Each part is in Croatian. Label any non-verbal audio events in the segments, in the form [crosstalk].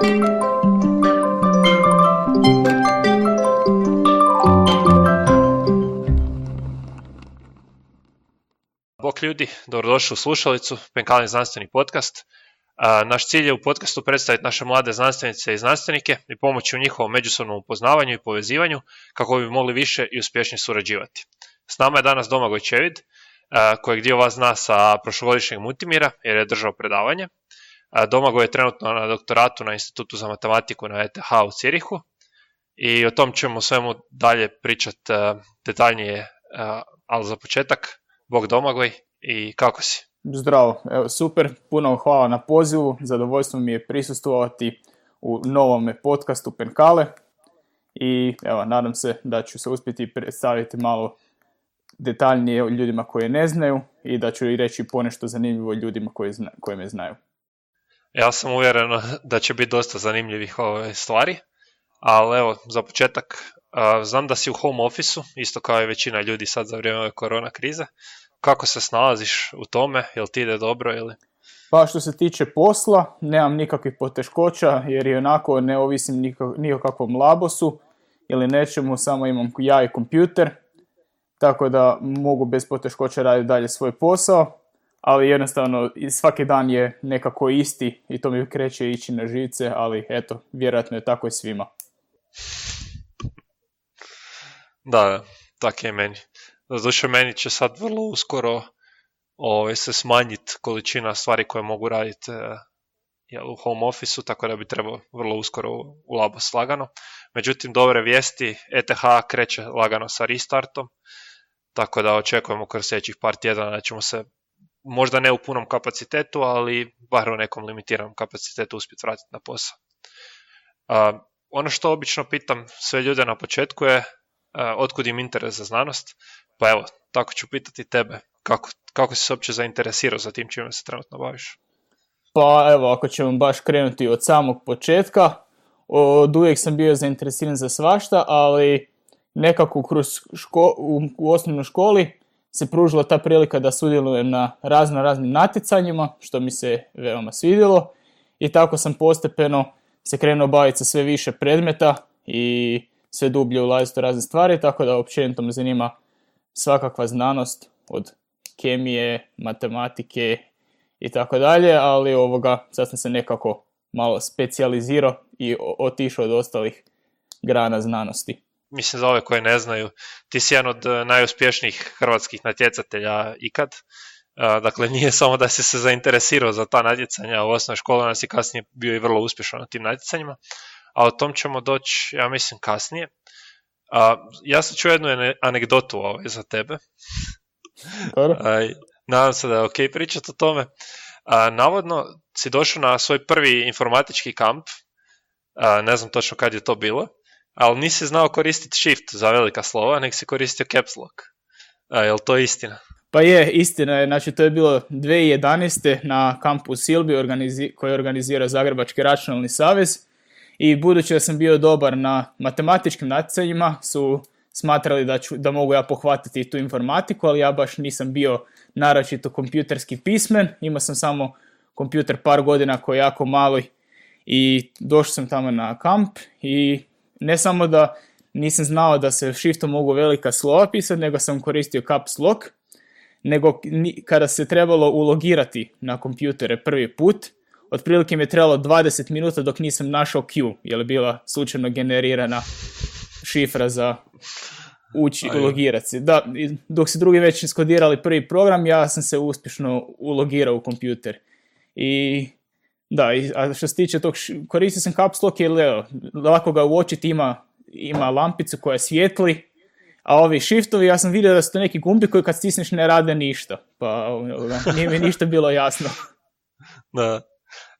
Bok ljudi, dobrodošli u slušalicu, Penkalni znanstveni podcast. Naš cilj je u podcastu predstaviti naše mlade znanstvenice i znanstvenike i pomoći u njihovom međusobnom upoznavanju i povezivanju kako bi mogli više i uspješnije surađivati. S nama je danas Domagoj Čevid, kojeg dio vas zna sa prošlogodišnjeg Mutimira jer je držao predavanje. Domagoj je trenutno na doktoratu na Institutu za matematiku na ETH u Cirihu i o tom ćemo svemu dalje pričati detaljnije, ali za početak, Bog Domagoj i kako si? Zdravo, evo, super, puno hvala na pozivu, zadovoljstvo mi je prisustvovati u novom podcastu Penkale i evo, nadam se da ću se uspjeti predstaviti malo detaljnije ljudima koje ne znaju i da ću i reći ponešto zanimljivo ljudima koji, zna, koji me znaju. Ja sam uvjeren da će biti dosta zanimljivih ove stvari, ali evo, za početak, znam da si u home office isto kao i većina ljudi sad za vrijeme ove korona krize. Kako se snalaziš u tome? Jel ti ide dobro ili? Pa što se tiče posla, nemam nikakvih poteškoća jer i onako ne ovisim ni o kakvom labosu ili nečemu, samo imam ja i kompjuter, tako da mogu bez poteškoća raditi dalje svoj posao, ali jednostavno svaki dan je nekako isti i to mi kreće ići na žice, ali eto, vjerojatno je tako i svima. Da, tako je meni. Zaduše meni će sad vrlo uskoro ovaj, se smanjiti količina stvari koje mogu raditi e, u home office tako da bi trebao vrlo uskoro u labos lagano. Međutim, dobre vijesti, ETH kreće lagano sa restartom, tako da očekujemo kroz sljedećih par tjedana da ćemo se možda ne u punom kapacitetu, ali bar u nekom limitiranom kapacitetu uspjeti vratiti na posao. ono što obično pitam sve ljude na početku je otkud im interes za znanost, pa evo, tako ću pitati tebe, kako, kako si se uopće zainteresirao za tim čime se trenutno baviš? Pa evo, ako ćemo baš krenuti od samog početka, od uvijek sam bio zainteresiran za svašta, ali nekako kroz ško, u, u osnovnoj školi se pružila ta prilika da sudjelujem na razno raznim natjecanjima, što mi se veoma svidjelo i tako sam postepeno se krenuo baviti sa sve više predmeta i sve dublje ulaziti u razne stvari, tako da općenito me zanima svakakva znanost od kemije, matematike i tako dalje, ali ovoga sad sam se nekako malo specijalizirao i otišao od ostalih grana znanosti. Mislim za ove koje ne znaju, ti si jedan od e, najuspješnijih hrvatskih natjecatelja ikad. Dakle, nije [laughs] samo da si se zainteresirao za ta natjecanja u osnovnoj školi, nas si kasnije bio i vrlo uspješan na tim natjecanjima, a o tom ćemo doći, ja mislim, kasnije. ja sam čuo jednu anegdotu ovaj, za tebe. [laughs] nadam se da je ok pričati o tome. navodno si došao na svoj prvi informatički kamp, ne znam točno kad je to bilo, ali nisi znao koristiti shift za velika slova, nek si koristio caps lock. A, je li to istina? Pa je, istina je. Znači, to je bilo 2011. na kampu Silbi koji organizira Zagrebački računalni savez i budući da sam bio dobar na matematičkim natjecanjima su smatrali da, ću, da mogu ja pohvatiti tu informatiku, ali ja baš nisam bio naročito kompjuterski pismen, imao sam samo kompjuter par godina koji je jako mali i došao sam tamo na kamp i ne samo da nisam znao da se shiftom mogu velika slova pisati, nego sam koristio caps lock, nego kada se trebalo ulogirati na kompjutere prvi put, otprilike mi je trebalo 20 minuta dok nisam našao Q, je li bila slučajno generirana šifra za ući ulogirati se. Da, dok se drugi već iskodirali prvi program, ja sam se uspješno ulogirao u kompjuter. I da, a što se tiče tog, koristio sam caps lock jer lako ga uočiti ima, ima lampicu koja svijetli, a ovi shiftovi, ja sam vidio da su to neki gumbi koji kad stisneš ne rade ništa, pa nije mi ništa bilo jasno. [laughs] Da.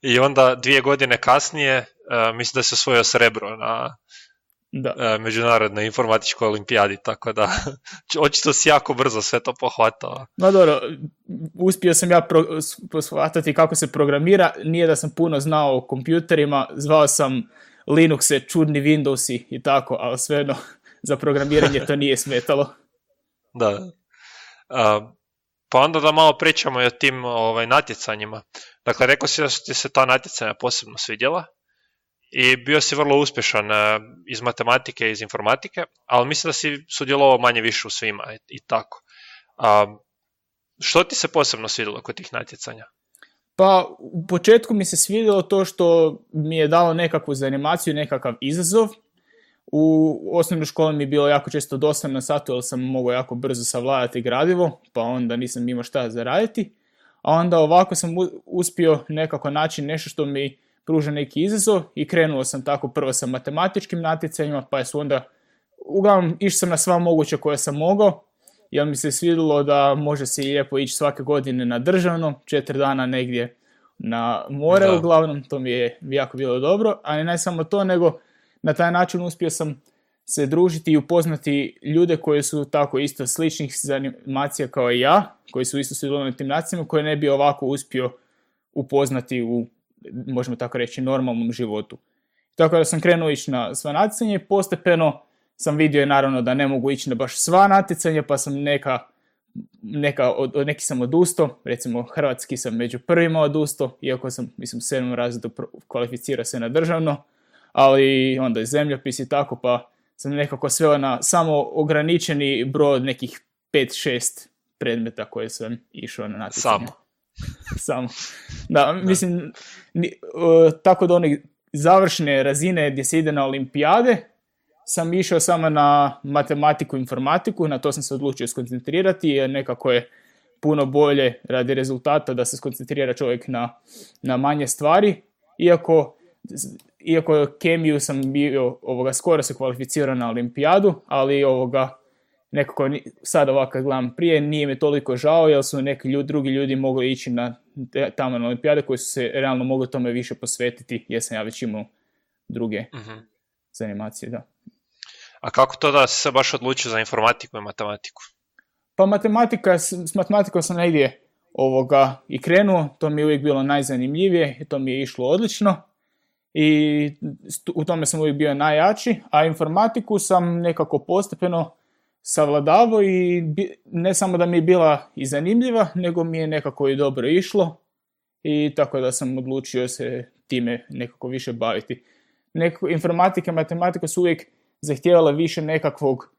I onda dvije godine kasnije, uh, mislim da se osvojio srebro na da. Uh, međunarodnoj informatičkoj olimpijadi, tako da [laughs] očito si jako brzo sve to pohvatao. No dobro, uspio sam ja pro, shvatati kako se programira, nije da sam puno znao o kompjuterima, zvao sam Linuxe, čudni Windowsi i tako, ali svejedno [laughs] za programiranje to nije smetalo. [laughs] Da. Uh, pa onda da malo pričamo i o tim ovaj, natjecanjima. Dakle, rekao si da su ti se ta natjecanja posebno svidjela. I bio si vrlo uspješan e, iz matematike i iz informatike, ali mislim da si sudjelovao manje više u svima i, tako. A, što ti se posebno svidjelo kod tih natjecanja? Pa u početku mi se svidjelo to što mi je dalo nekakvu zanimaciju, nekakav izazov. U osnovnoj školi mi je bilo jako često dosadno na satu, jer sam mogao jako brzo savladati gradivo, pa onda nisam imao šta zaraditi. A onda ovako sam uspio nekako naći nešto što mi pruža neki izazov i krenuo sam tako prvo sa matematičkim natjecanjima, pa su onda, uglavnom išao sam na sva moguća koja sam mogao, jer mi se svidjelo da može se lijepo ići svake godine na državno, četiri dana negdje na more uglavnom, to mi je jako bilo dobro, ali ne samo to, nego na taj način uspio sam se družiti i upoznati ljude koji su tako isto sličnih zanimacija kao i ja, koji su isto sudjelovali na tim nacijama, koje ne bi ovako uspio upoznati u, možemo tako reći, normalnom životu. Tako da sam krenuo ići na sva natjecanje i postepeno sam vidio naravno da ne mogu ići na baš sva natjecanja, pa sam neka, neka od, od neki sam odustao, recimo hrvatski sam među prvima odustao, iako sam, mislim, sedmom razredu kvalificira se na državno, ali onda je zemljopis i tako, pa sam nekako sveo na samo ograničeni broj od nekih 5-6 predmeta koje sam išao na natjecanje. Samo. [laughs] samo. Da, mislim, tako da one završne razine gdje se ide na olimpijade, sam išao samo na matematiku i informatiku, na to sam se odlučio skoncentrirati jer nekako je puno bolje radi rezultata da se skoncentrira čovjek na, na manje stvari, iako iako kemiju sam bio ovoga, skoro se kvalificirao na olimpijadu, ali ovoga, nekako sad ovako kad gledam prije, nije mi toliko žao jer su neki ljudi, drugi ljudi mogli ići na tamo na olimpijade koji su se realno mogli tome više posvetiti jer sam ja već imao druge uh zanimacije, da. A kako to da se baš odlučio za informatiku i matematiku? Pa matematika, s matematikom sam negdje ovoga i krenuo, to mi je uvijek bilo najzanimljivije i to mi je išlo odlično i u tome sam uvijek bio najjači, a informatiku sam nekako postepeno savladavao i ne samo da mi je bila i zanimljiva, nego mi je nekako i dobro išlo i tako da sam odlučio se time nekako više baviti. Nekako, informatika i matematika su uvijek zahtijevale više nekakvog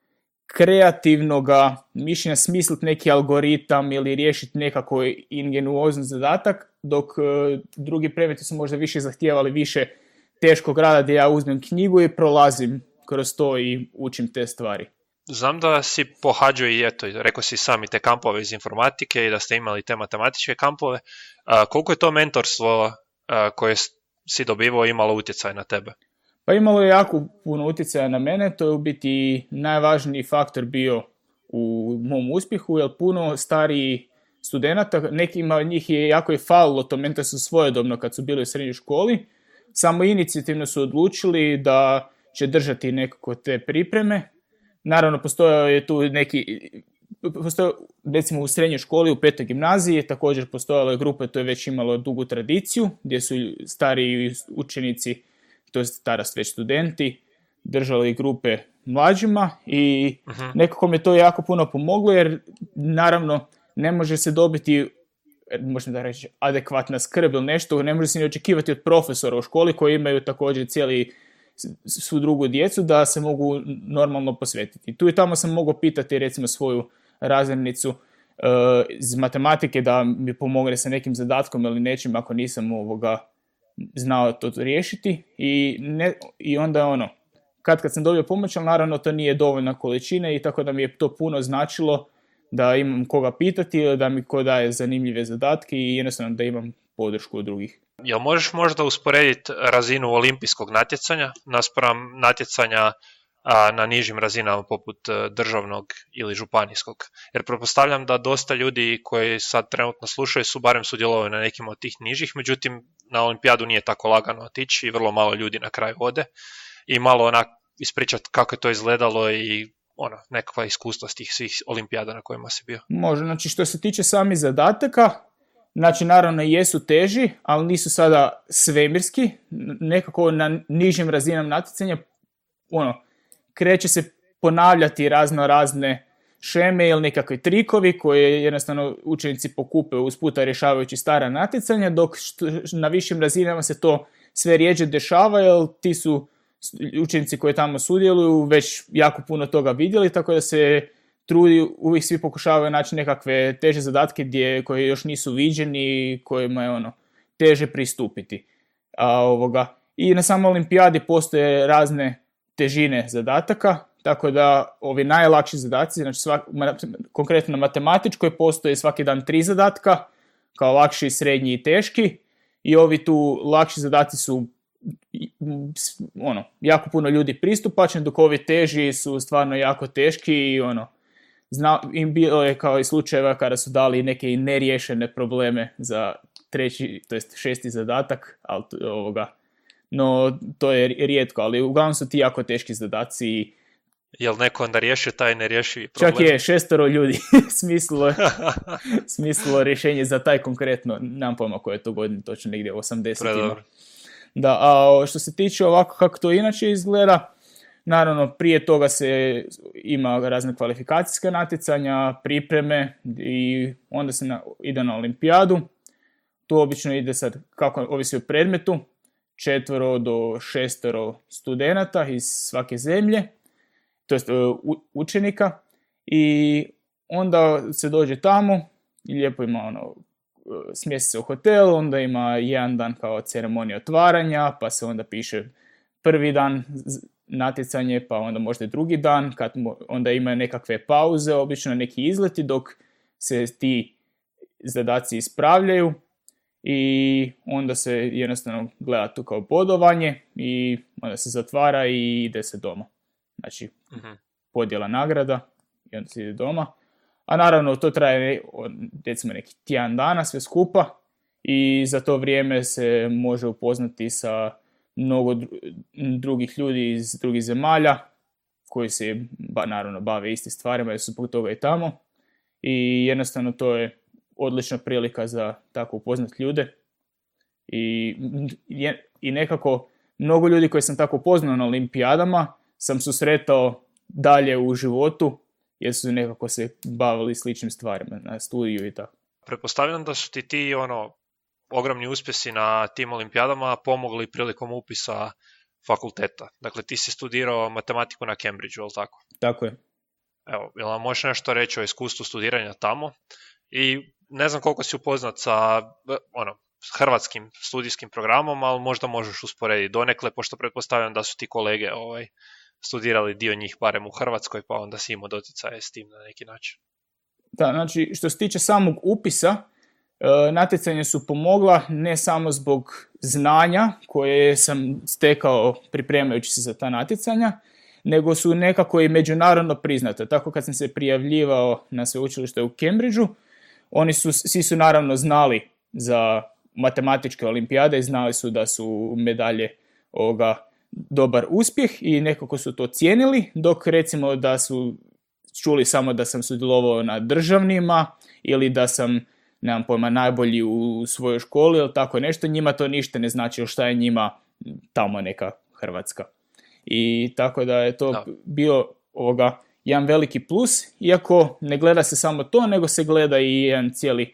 kreativnog mišljenja, smisliti neki algoritam ili riješiti nekako ingenuozan zadatak, dok e, drugi predmeti su možda više zahtijevali više teškog rada gdje ja uzmem knjigu i prolazim kroz to i učim te stvari. Znam da si pohađao i eto, rekao si sami te kampove iz informatike i da ste imali te matematičke kampove. koliko je to mentorstvo koje si dobivao imalo utjecaj na tebe? Pa imalo je jako puno utjecaja na mene, to je u biti najvažniji faktor bio u mom uspjehu, jer puno stariji studenata, nekima od njih je jako i falilo to mentorstvo svojedobno kad su bili u srednjoj školi, samo inicijativno su odlučili da će držati nekako te pripreme. Naravno, postojao je tu neki, postoje, recimo u srednjoj školi, u petoj gimnaziji, također postojala je grupa, to je već imalo dugu tradiciju, gdje su stariji učenici, to je starost već studenti, držali grupe mlađima i uh nekako mi to jako puno pomoglo jer naravno ne može se dobiti možemo da reći, adekvatna skrb ili nešto, ne može se ni očekivati od profesora u školi koji imaju također cijeli svu drugu djecu da se mogu normalno posvetiti. Tu i tamo sam mogao pitati recimo svoju razrednicu uh, iz matematike da mi pomogne sa nekim zadatkom ili nečim ako nisam ovoga znao to riješiti i, ne, i onda ono, kad kad sam dobio pomoć, ali naravno to nije dovoljna količina i tako da mi je to puno značilo da imam koga pitati ili da mi ko daje zanimljive zadatke i jednostavno da imam podršku od drugih. Jel možeš možda usporediti razinu olimpijskog natjecanja naspram natjecanja a, na nižim razinama poput e, državnog ili županijskog? Jer pretpostavljam da dosta ljudi koji sad trenutno slušaju su barem sudjelovali na nekim od tih nižih, međutim na olimpijadu nije tako lagano otići i vrlo malo ljudi na kraju ode i malo onak ispričati kako je to izgledalo i ono, nekakva iskustva s tih svih olimpijada na kojima si bio. Može, znači što se tiče samih zadataka, znači naravno jesu teži, ali nisu sada svemirski, nekako na nižim razinama natjecanja, ono, kreće se ponavljati razno razne šeme ili nekakvi trikovi koje jednostavno učenici pokupe uz puta rješavajući stara natjecanja, dok na višim razinama se to sve rijeđe dešava, jer ti su učenici koji tamo sudjeluju već jako puno toga vidjeli, tako da se trudi, uvijek svi pokušavaju naći nekakve teže zadatke gdje, koje još nisu viđeni i kojima je ono teže pristupiti. A, ovoga. I na samoj olimpijadi postoje razne težine zadataka, tako da ovi najlakši zadaci, znači svak, konkretno na matematičkoj postoje svaki dan tri zadatka, kao lakši, srednji i teški, i ovi tu lakši zadaci su ono, jako puno ljudi pristupačni, dok ovi teži su stvarno jako teški i ono, zna, im bilo je kao i slučajeva kada su dali neke neriješene probleme za treći, to jest šesti zadatak, ali ovoga, no to je rijetko, ali uglavnom su ti jako teški zadaci i Jel neko onda riješio taj nerješivi problem? Čak je šestoro ljudi. [laughs] Smislilo, smislilo [laughs] rješenje za taj konkretno, nemam pojma koje je to godine, točno negdje 80 Da, a što se tiče ovako kako to inače izgleda, naravno prije toga se ima razne kvalifikacijske natjecanja, pripreme i onda se na, ide na olimpijadu. Tu obično ide sad, kako ovisi o predmetu, četvero do šestero studenata iz svake zemlje to jest e, učenika i onda se dođe tamo i lijepo ima ono e, smjesti se u hotel, onda ima jedan dan kao ceremonija otvaranja, pa se onda piše prvi dan natjecanje, pa onda možda drugi dan, kad onda ima nekakve pauze, obično neki izleti dok se ti zadaci ispravljaju i onda se jednostavno gleda tu kao bodovanje i onda se zatvara i ide se doma. Znači, uh podjela nagrada i onda se ide doma. A naravno, to traje recimo neki tjedan dana sve skupa i za to vrijeme se može upoznati sa mnogo drugih ljudi iz drugih zemalja koji se ba, naravno bave isti stvarima jer su zbog toga i tamo. I jednostavno to je odlična prilika za tako upoznati ljude. I, I nekako mnogo ljudi koji sam tako upoznao na olimpijadama sam susretao dalje u životu jer su nekako se bavili sličnim stvarima na studiju i tako. Pretpostavljam da su ti ti ono ogromni uspjesi na tim olimpijadama pomogli prilikom upisa fakulteta. Dakle, ti si studirao matematiku na Cambridgeu, ali tako? Tako je. Evo, jel nam možeš nešto reći o iskustvu studiranja tamo? I ne znam koliko si upoznat sa ono, hrvatskim studijskim programom, ali možda možeš usporediti donekle, pošto pretpostavljam da su ti kolege ovaj, studirali dio njih barem u Hrvatskoj, pa onda si imao doticaje s tim na neki način. Da, znači što se tiče samog upisa, e, natjecanje su pomogla ne samo zbog znanja koje sam stekao pripremajući se za ta natjecanja, nego su nekako i međunarodno priznate. Tako kad sam se prijavljivao na sveučilište u Cambridgeu, oni su, svi su naravno znali za matematičke olimpijade i znali su da su medalje ovoga dobar uspjeh i nekako su to cijenili, dok recimo da su čuli samo da sam sudjelovao na državnima ili da sam, nemam pojma, najbolji u svojoj školi ili tako nešto, njima to ništa ne znači šta je njima tamo neka Hrvatska. I tako da je to bio ovoga jedan veliki plus, iako ne gleda se samo to, nego se gleda i jedan cijeli,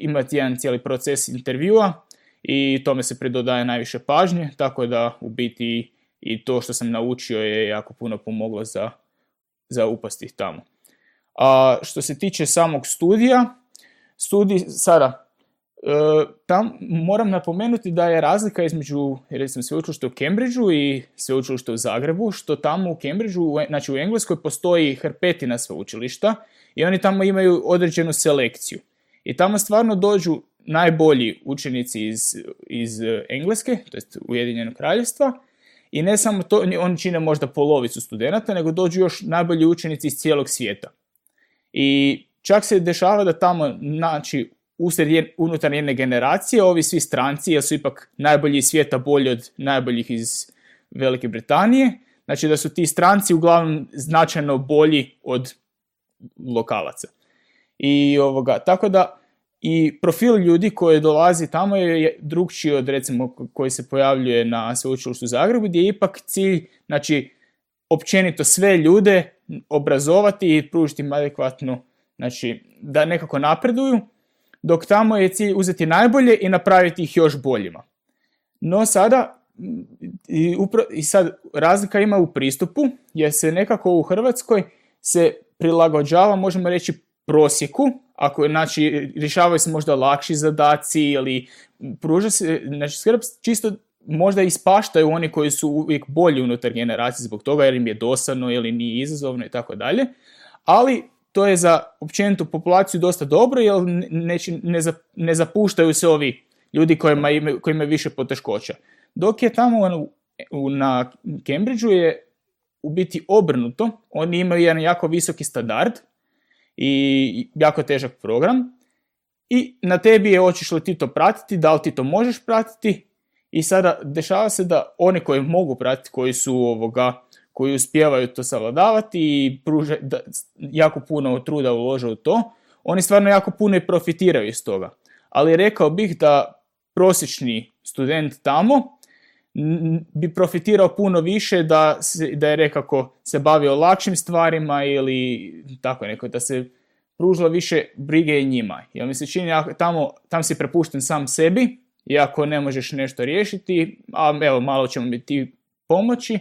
imati jedan cijeli proces intervjua i tome se pridodaje najviše pažnje, tako da u biti i to što sam naučio je jako puno pomoglo za, za upasti tamo. A što se tiče samog studija, studij sada, e, tam moram napomenuti da je razlika između recimo sveučilišta u Cambridgeu i sveučilišta u Zagrebu, što tamo u Cambridgeu, znači u Engleskoj postoji hrpetina sveučilišta i oni tamo imaju određenu selekciju. I tamo stvarno dođu najbolji učenici iz, iz Engleske, to jest Ujedinjenog kraljevstva, i ne samo to, oni čine možda polovicu studenata, nego dođu još najbolji učenici iz cijelog svijeta. I čak se dešava da tamo, znači, usred unutar jedne generacije, ovi svi stranci, jer su ipak najbolji iz svijeta bolji od najboljih iz Velike Britanije, znači da su ti stranci uglavnom značajno bolji od lokalaca. I ovoga, tako da i profil ljudi koji dolazi tamo je drugčiji od recimo koji se pojavljuje na sveučilištu Zagrebu gdje je ipak cilj, znači općenito sve ljude obrazovati i pružiti im adekvatnu, znači da nekako napreduju, dok tamo je cilj uzeti najbolje i napraviti ih još boljima. No sada, i, upra, i sad razlika ima u pristupu, jer se nekako u Hrvatskoj se prilagođava, možemo reći, prosjeku, ako znači rješavaju se možda lakši zadaci ili pruža se, znači skrb čisto možda ispaštaju oni koji su uvijek bolji unutar generacije zbog toga jer im je dosadno ili nije izazovno i tako dalje, ali to je za općenitu populaciju dosta dobro jer ne, ne zapuštaju se ovi ljudi kojima imaju, koji imaju više poteškoća. Dok je tamo na Cambridgeu je u biti obrnuto, oni imaju jedan jako visoki standard i jako težak program i na tebi je hoćeš li ti to pratiti, da li ti to možeš pratiti i sada dešava se da oni koji mogu pratiti, koji su ovoga, koji uspijevaju to savladavati i pruže, da, jako puno truda ulože u to, oni stvarno jako puno i profitiraju iz toga. Ali rekao bih da prosječni student tamo bi profitirao puno više da, se, da je rekako se bavio lakšim stvarima ili tako neko, da se pružilo više brige i njima. Jer mi se čini, tamo, tam si prepušten sam sebi, i ako ne možeš nešto riješiti, a evo malo ćemo mi ti pomoći,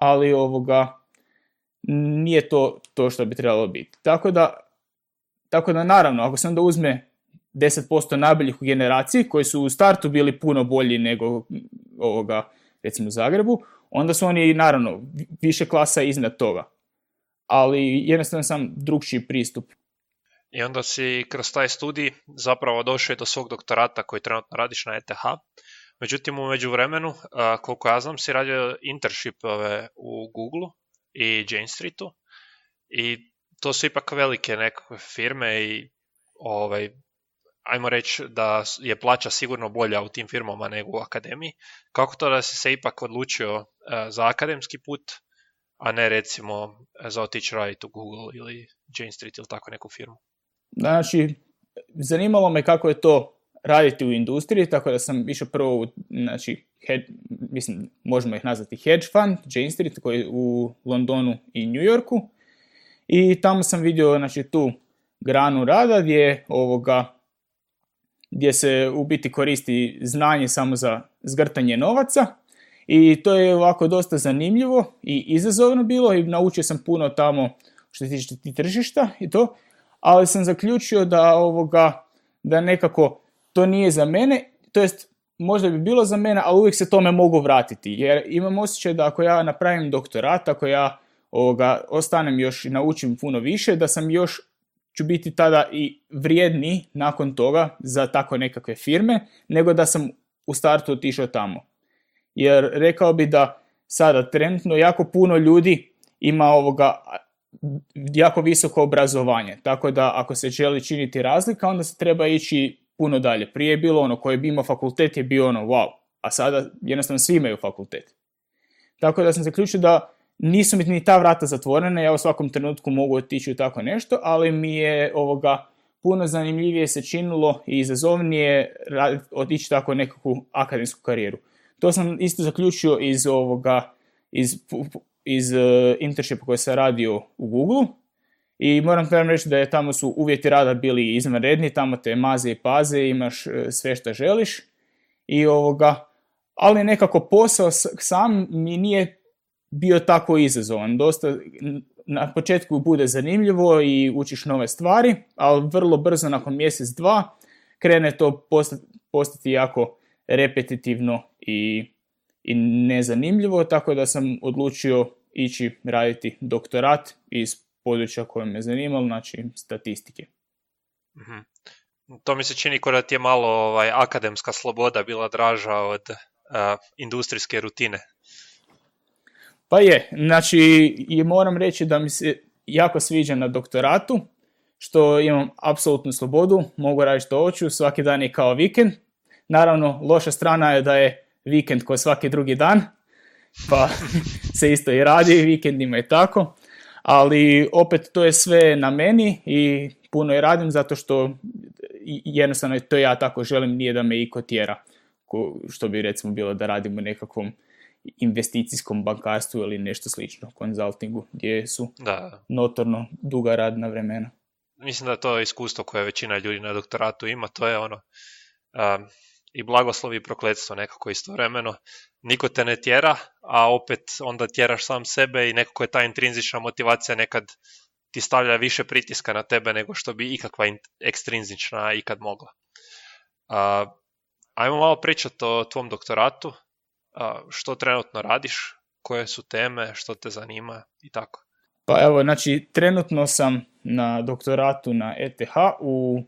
ali ovoga nije to to što bi trebalo biti. Tako da, tako da naravno, ako se onda uzme 10% najboljih u generaciji koji su u startu bili puno bolji nego ovoga, recimo u Zagrebu, onda su oni naravno više klasa iznad toga. Ali jednostavno sam drugčiji pristup. I onda si kroz taj studij zapravo došao do svog doktorata koji trenutno radiš na ETH. Međutim, u međuvremenu, koliko ja znam, si radio internshipove u Google i Jane Streetu i to su ipak velike nekakve firme i ovaj, ajmo reći da je plaća sigurno bolja u tim firmama nego u akademiji. Kako to da si se ipak odlučio za akademski put, a ne recimo za otići raditi u Google ili Jane Street ili tako neku firmu? Znači, zanimalo me kako je to raditi u industriji, tako da sam išao prvo u, znači, head, mislim, možemo ih nazvati hedge fund, Jane Street, koji je u Londonu i New Yorku. I tamo sam vidio, znači, tu granu rada gdje ovoga, gdje se u biti koristi znanje samo za zgrtanje novaca i to je ovako dosta zanimljivo i izazovno bilo i naučio sam puno tamo što se tiče tržišta i to, ali sam zaključio da ovoga, da nekako to nije za mene, to jest možda bi bilo za mene, ali uvijek se tome mogu vratiti, jer imam osjećaj da ako ja napravim doktorat, ako ja ovoga, ostanem još i naučim puno više, da sam još ću biti tada i vrijedni nakon toga za tako nekakve firme, nego da sam u startu otišao tamo. Jer rekao bi da sada trenutno jako puno ljudi ima ovoga jako visoko obrazovanje, tako da ako se želi činiti razlika, onda se treba ići puno dalje. Prije je bilo ono koje bi imao fakultet je bio ono wow, a sada jednostavno svi imaju fakultet. Tako da sam zaključio da nisu mi ni ta vrata zatvorena, ja u svakom trenutku mogu otići u tako nešto, ali mi je ovoga puno zanimljivije se činilo i izazovnije otići tako nekakvu akademsku karijeru. To sam isto zaključio iz ovoga, iz, iz uh, internshipa koji sam radio u Google i moram vam reći da je tamo su uvjeti rada bili izvanredni, tamo te maze i paze, imaš uh, sve što želiš i ovoga, ali nekako posao sam mi nije bio tako izazovan. Dosta, na početku bude zanimljivo i učiš nove stvari, ali vrlo brzo nakon mjesec, dva, krene to postati jako repetitivno i, i nezanimljivo, tako da sam odlučio ići raditi doktorat iz područja koje me zanimalo, znači statistike. mm To mi se čini kao da ti je malo ovaj, akademska sloboda bila draža od industrijske rutine. Pa je, znači i moram reći da mi se jako sviđa na doktoratu, što imam apsolutnu slobodu, mogu raditi što hoću, svaki dan je kao vikend. Naravno, loša strana je da je vikend kao svaki drugi dan, pa [laughs] se isto i radi vikendima i tako, ali opet to je sve na meni i puno je radim zato što jednostavno to ja tako želim, nije da me iko tjera, što bi recimo bilo da radim u nekakvom investicijskom bankarstvu ili nešto slično, konzultingu, gdje su da. notorno duga radna vremena. Mislim da to je iskustvo koje većina ljudi na doktoratu ima, to je ono, um, i blagoslov i prokletstvo nekako istovremeno. Niko te ne tjera, a opet onda tjeraš sam sebe i nekako je ta intrinzična motivacija nekad ti stavlja više pritiska na tebe nego što bi ikakva ekstrinzična ikad mogla. Uh, ajmo malo pričati o tvom doktoratu, što trenutno radiš, koje su teme, što te zanima i tako. Pa evo, znači, trenutno sam na doktoratu na ETH u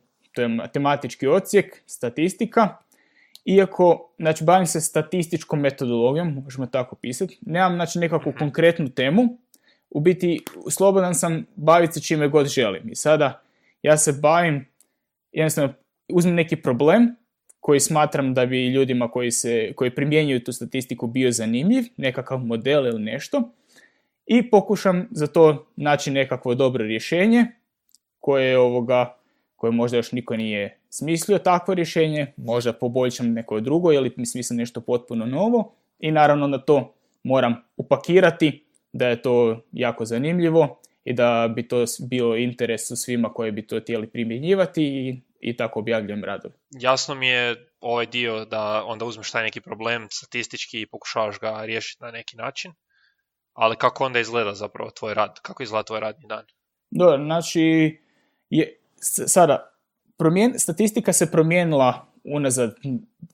matematički ocijek, statistika. Iako, znači, bavim se statističkom metodologijom, možemo tako pisati, nemam, znači, nekakvu mhm. konkretnu temu, u biti, slobodan sam baviti se čime god želim. I sada, ja se bavim, jednostavno, uzmem neki problem koji smatram da bi ljudima koji, se, koji primjenjuju tu statistiku bio zanimljiv, nekakav model ili nešto, i pokušam za to naći nekakvo dobro rješenje koje ovoga koje možda još niko nije smislio takvo rješenje, možda poboljšam neko drugo ili mi smislim nešto potpuno novo i naravno da to moram upakirati, da je to jako zanimljivo i da bi to bio interes u svima koji bi to htjeli primjenjivati i, i tako objavljujem radove. Jasno mi je ovaj dio da onda uzmeš taj neki problem statistički i pokušavaš ga riješiti na neki način, ali kako onda izgleda zapravo tvoj rad? Kako izgleda tvoj radni dan? Dobro, znači je, sada, promjen, statistika se promijenila unazad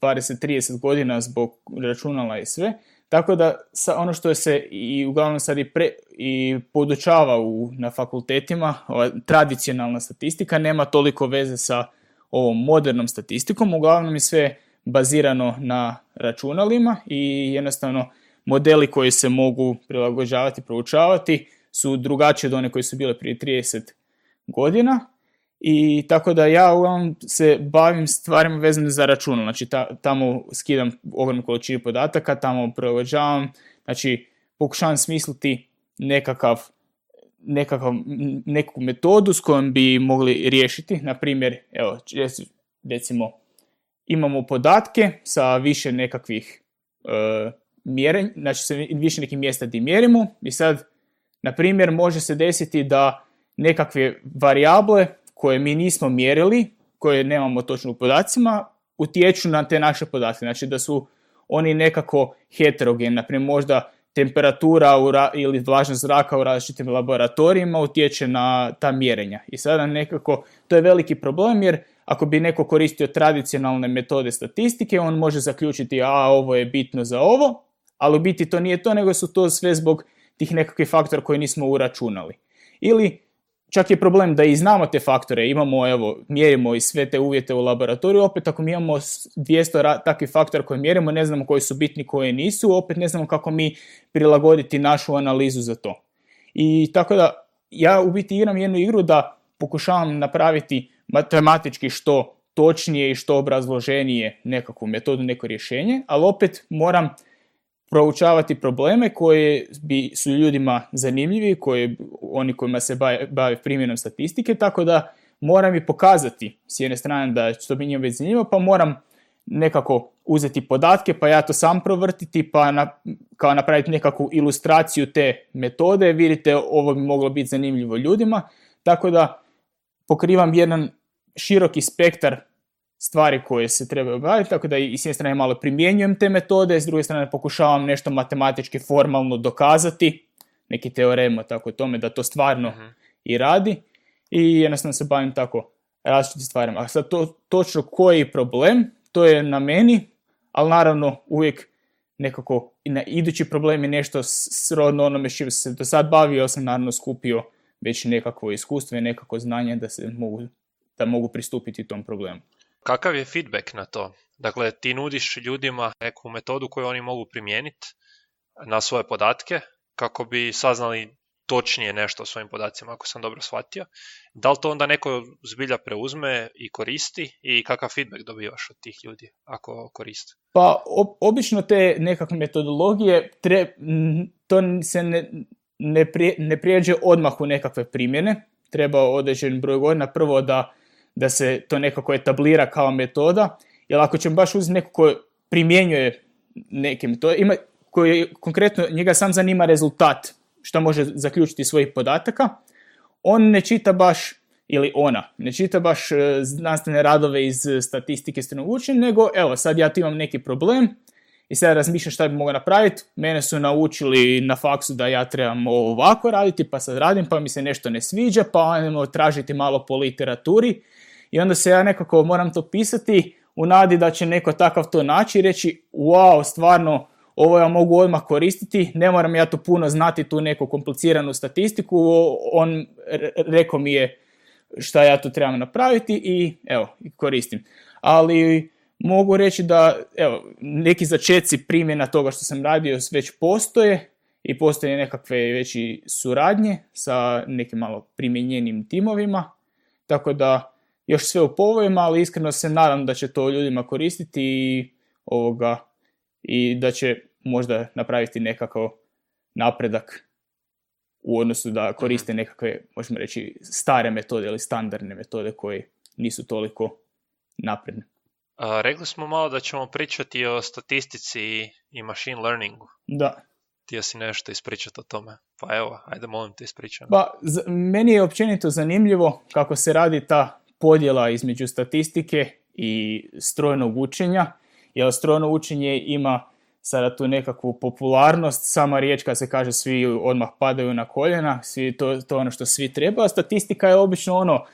20-30 godina zbog računala i sve, tako da sa, ono što se i uglavnom sad i, pre, i podučava u, na fakultetima, ova tradicionalna statistika, nema toliko veze sa ovom modernom statistikom, uglavnom je sve bazirano na računalima i jednostavno modeli koji se mogu prilagođavati, proučavati su drugačiji od one koji su bile prije 30 godina i tako da ja uglavnom se bavim stvarima vezanim za računal, znači tamo skidam ogromnu količinu podataka, tamo prilagođavam, znači pokušavam smisliti nekakav, nekakav, neku metodu s kojom bi mogli riješiti, na primjer, evo, recimo, imamo podatke sa više nekakvih e, mjerenja, znači sa više nekih mjesta gdje mjerimo. I sad, na primjer, može se desiti da nekakve varijable koje mi nismo mjerili, koje nemamo točno u podacima, utječu na te naše podatke. Znači da su oni nekako heterogeni, naprimjer možda temperatura ili vlažnost zraka u različitim laboratorijima utječe na ta mjerenja. I sada nekako, to je veliki problem jer ako bi neko koristio tradicionalne metode statistike, on može zaključiti a ovo je bitno za ovo, ali u biti to nije to, nego su to sve zbog tih nekakvih faktora koje nismo uračunali. Ili čak je problem da i znamo te faktore, imamo, evo, mjerimo i sve te uvjete u laboratoriju, opet ako mi imamo 200 takvih faktora koje mjerimo, ne znamo koji su bitni, koji nisu, opet ne znamo kako mi prilagoditi našu analizu za to. I tako da, ja u biti igram jednu igru da pokušavam napraviti matematički što točnije i što obrazloženije nekakvu metodu, neko rješenje, ali opet moram proučavati probleme koje bi su ljudima zanimljivi, koji, oni kojima se bave, bave primjenom statistike, tako da moram i pokazati s jedne strane da što bi njima već zanimljivo, pa moram nekako uzeti podatke, pa ja to sam provrtiti, pa na, kao napraviti nekakvu ilustraciju te metode, vidite ovo bi moglo biti zanimljivo ljudima, tako da pokrivam jedan široki spektar stvari koje se trebaju obaviti, tako da i s jedne strane malo primjenjujem te metode, s druge strane pokušavam nešto matematički formalno dokazati, neki teoremo tako tome da to stvarno mhm. i radi i jednostavno se bavim tako različitim stvarima. A sad to, točno koji problem, to je na meni, ali naravno uvijek nekako i na idući problem je nešto srodno onome što se do sad bavio, sam naravno skupio već nekakvo iskustvo i nekako znanje da se mogu, da mogu pristupiti tom problemu. Kakav je feedback na to? Dakle, ti nudiš ljudima neku metodu koju oni mogu primijeniti na svoje podatke kako bi saznali točnije nešto o svojim podacima, ako sam dobro shvatio. Da li to onda neko zbilja preuzme i koristi i kakav feedback dobivaš od tih ljudi ako koriste? Pa, obično te nekakve metodologije, to se ne, ne, ne prijeđe odmah u nekakve primjene. Treba određen broj godina prvo da da se to nekako etablira kao metoda, jer ako ćemo baš uzeti neko ko primjenjuje neke metode, ima, koji konkretno njega sam zanima rezultat, što može zaključiti svojih podataka, on ne čita baš ili ona ne čita baš e, znanstvene radove iz statistike učenja, nego evo sad ja tu imam neki problem i sad razmišljam šta bi mogao napraviti. Mene su naučili na faksu da ja trebam ovako raditi, pa sad radim, pa mi se nešto ne sviđa, pa ajmo tražiti malo po literaturi. I onda se ja nekako moram to pisati u nadi da će neko takav to naći i reći wow, stvarno, ovo ja mogu odmah koristiti, ne moram ja tu puno znati tu neku kompliciranu statistiku, on rekao mi je šta ja tu trebam napraviti i evo, koristim. Ali mogu reći da evo, neki začeci primjena toga što sam radio već postoje i postoje nekakve veći suradnje sa nekim malo primjenjenim timovima, tako da još sve u povojima, ali iskreno se nadam da će to ljudima koristiti i, ovoga, i da će možda napraviti nekakav napredak u odnosu da koriste mhm. nekakve, možemo reći, stare metode ili standardne metode koje nisu toliko napredne. A, rekli smo malo da ćemo pričati o statistici i machine learningu. Da. Ti si nešto ispričati o tome. Pa evo, ajde molim te ispričam. Pa, meni je općenito zanimljivo kako se radi ta podjela između statistike i strojnog učenja, jer strojno učenje ima sada tu nekakvu popularnost, sama riječ kad se kaže svi odmah padaju na koljena, svi, to, to ono što svi treba, a statistika je obično ono,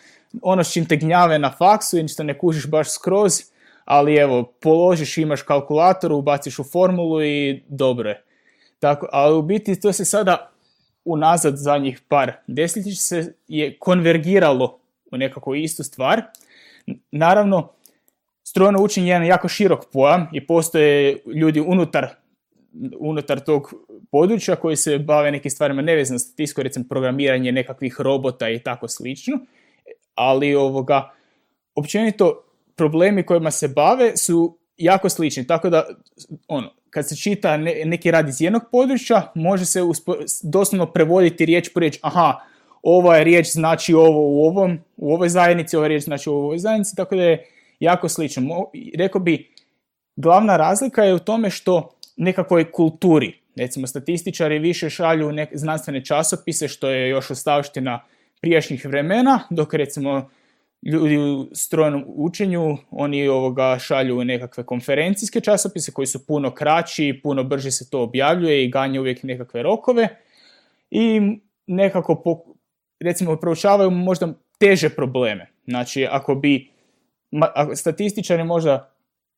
ono s čim te gnjave na faksu i što ne kužiš baš skroz, ali evo, položiš, imaš kalkulator, ubaciš u formulu i dobro je. Tako, ali u biti to se sada unazad zadnjih par desetljeća se je konvergiralo u nekakvu istu stvar. Naravno, strojno učenje je jedan jako širok pojam i postoje ljudi unutar, unutar tog područja koji se bave nekim stvarima nevezano statistikom, recimo programiranje nekakvih robota i tako slično, ali ovoga, općenito problemi kojima se bave su jako slični, tako da ono, kad se čita neki rad iz jednog područja, može se doslovno prevoditi riječ po riječ, aha, ova je riječ znači ovo u ovom, u ovoj zajednici, ova riječ znači u ovoj zajednici, tako da je jako slično. Rekao bi, glavna razlika je u tome što nekakvoj kulturi, recimo statističari više šalju neke znanstvene časopise, što je još ostavština prijašnjih vremena, dok recimo ljudi u strojnom učenju, oni ovoga šalju nekakve konferencijske časopise koji su puno kraći, puno brže se to objavljuje i ganje uvijek nekakve rokove i nekako recimo proučavaju možda teže probleme. Znači ako bi statističari možda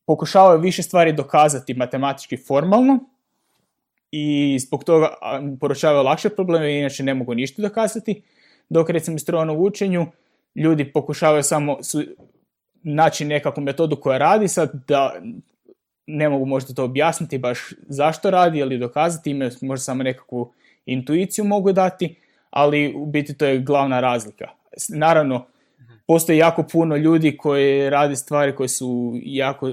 pokušavaju više stvari dokazati matematički formalno i zbog toga poručavaju lakše probleme, inače ne mogu ništa dokazati, dok recimo u strojnom učenju ljudi pokušavaju samo su, naći nekakvu metodu koja radi, sad da ne mogu možda to objasniti baš zašto radi ili dokazati, imaju možda samo nekakvu intuiciju mogu dati, ali u biti to je glavna razlika. Naravno, postoji jako puno ljudi koji radi stvari koje su jako,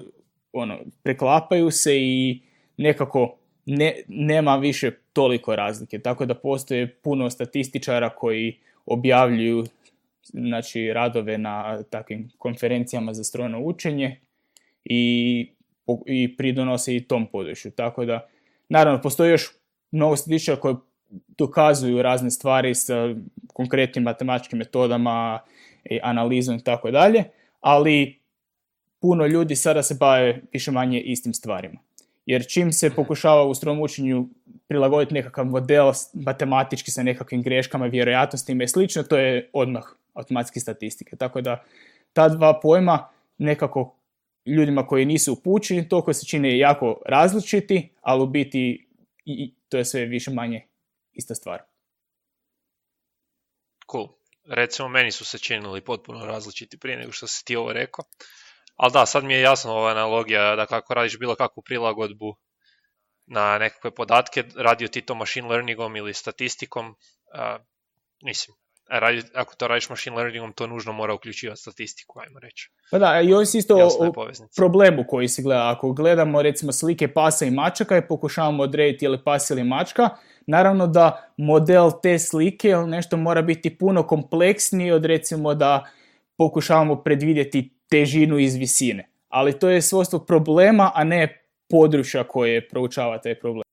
ono, preklapaju se i nekako ne, nema više toliko razlike. Tako da postoje puno statističara koji objavljuju znači, radove na takvim konferencijama za strojno učenje i, i pridonose i tom području. Tako da, naravno, postoji još mnogo statističara koji dokazuju razne stvari sa konkretnim matematičkim metodama, i analizom i tako dalje, ali puno ljudi sada se bave više manje istim stvarima. Jer čim se mhm. pokušava u strom učenju prilagoditi nekakav model matematički sa nekakvim greškama, vjerojatnostima i slično, to je odmah automatski statistike. Tako da ta dva pojma nekako ljudima koji nisu upućeni, toliko se čine jako različiti, ali u biti i, to je sve više manje ista stvar. Cool recimo meni su se činili potpuno različiti prije nego što si ti ovo rekao. Ali da, sad mi je jasno ova analogija da kako radiš bilo kakvu prilagodbu na nekakve podatke, radio ti to machine learningom ili statistikom, mislim, radi, ako to radiš machine learningom, to nužno mora uključivati statistiku, ajmo reći. Pa da, i ovisi isto o problemu koji se gleda. Ako gledamo recimo slike pasa i mačaka i pokušavamo odrediti ili pas ili mačka, Naravno da model te slike nešto mora biti puno kompleksniji od recimo da pokušavamo predvidjeti težinu iz visine. Ali to je svojstvo problema, a ne područja koje proučava taj problem.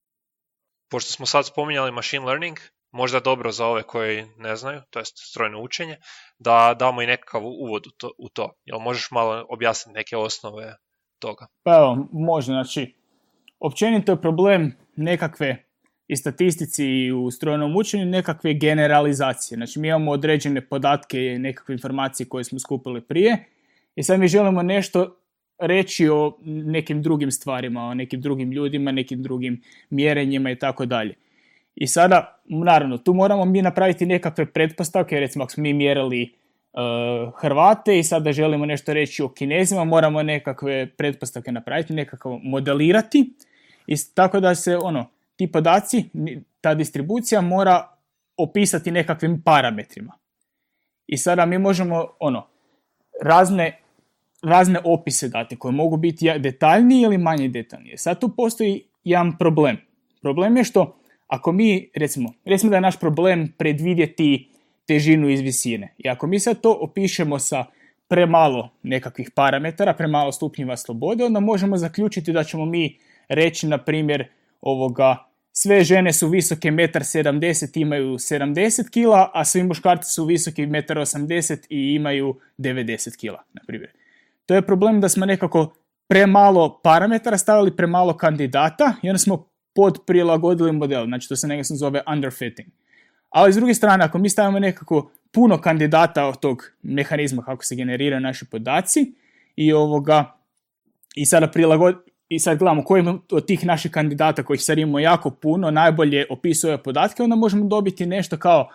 Pošto smo sad spominjali machine learning, možda dobro za ove koji ne znaju, to jest strojno učenje, da damo i nekakav uvod u to. U to. Jel možeš malo objasniti neke osnove toga? Pa evo, može, znači, općenito je problem nekakve i statistici i u strojnom učenju nekakve generalizacije. Znači mi imamo određene podatke i nekakve informacije koje smo skupili prije i sad mi želimo nešto reći o nekim drugim stvarima, o nekim drugim ljudima, nekim drugim mjerenjima i tako dalje. I sada, naravno, tu moramo mi napraviti nekakve pretpostavke, recimo ako smo mi mjerili uh, Hrvate i sada želimo nešto reći o Kinezima, moramo nekakve pretpostavke napraviti, nekako modelirati. I tako da se ono, ti podaci, ta distribucija mora opisati nekakvim parametrima. I sada mi možemo ono, razne, razne opise dati koje mogu biti detaljniji ili manje detaljnije. Sad tu postoji jedan problem. Problem je što ako mi, recimo, recimo da je naš problem predvidjeti težinu iz visine. I ako mi sad to opišemo sa premalo nekakvih parametara, premalo stupnjiva slobode, onda možemo zaključiti da ćemo mi reći, na primjer, ovoga, sve žene su visoke 1,70 i imaju 70 kila, a svi muškarci su visoki 1,80 i imaju 90 kila, na primjer. To je problem da smo nekako premalo parametara stavili, premalo kandidata i onda smo pod prilagodili model, znači to se nekako zove underfitting. Ali s druge strane, ako mi stavimo nekako puno kandidata od tog mehanizma kako se generiraju naši podaci i ovoga i sada prilagod, i sad gledamo koji od tih naših kandidata kojih sad imamo jako puno najbolje opisuje podatke, onda možemo dobiti nešto kao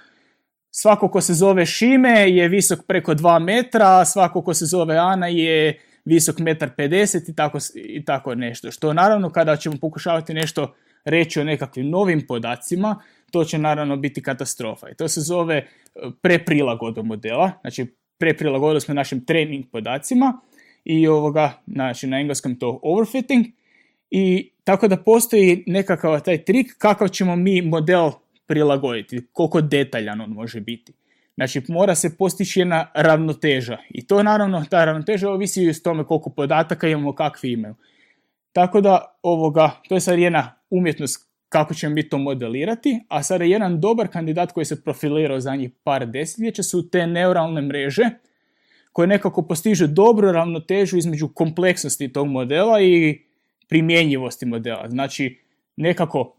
svako ko se zove Šime je visok preko 2 metra, svako ko se zove Ana je visok 1,50 i tako, i tako nešto. Što naravno kada ćemo pokušavati nešto reći o nekakvim novim podacima, to će naravno biti katastrofa. I to se zove e, preprilagodom modela, znači preprilagodili smo našim trening podacima i ovoga, znači na engleskom to overfitting i tako da postoji nekakav taj trik kakav ćemo mi model prilagoditi, koliko detaljan on može biti. Znači mora se postići jedna ravnoteža i to naravno, ta ravnoteža ovisi i o tome koliko podataka imamo, kakvi imaju. Tako da ovoga, to je sad jedna umjetnost kako ćemo mi to modelirati, a sada jedan dobar kandidat koji se profilirao za njih par desetljeća su te neuralne mreže, koje nekako postižu dobru ravnotežu između kompleksnosti tog modela i primjenjivosti modela. Znači, nekako,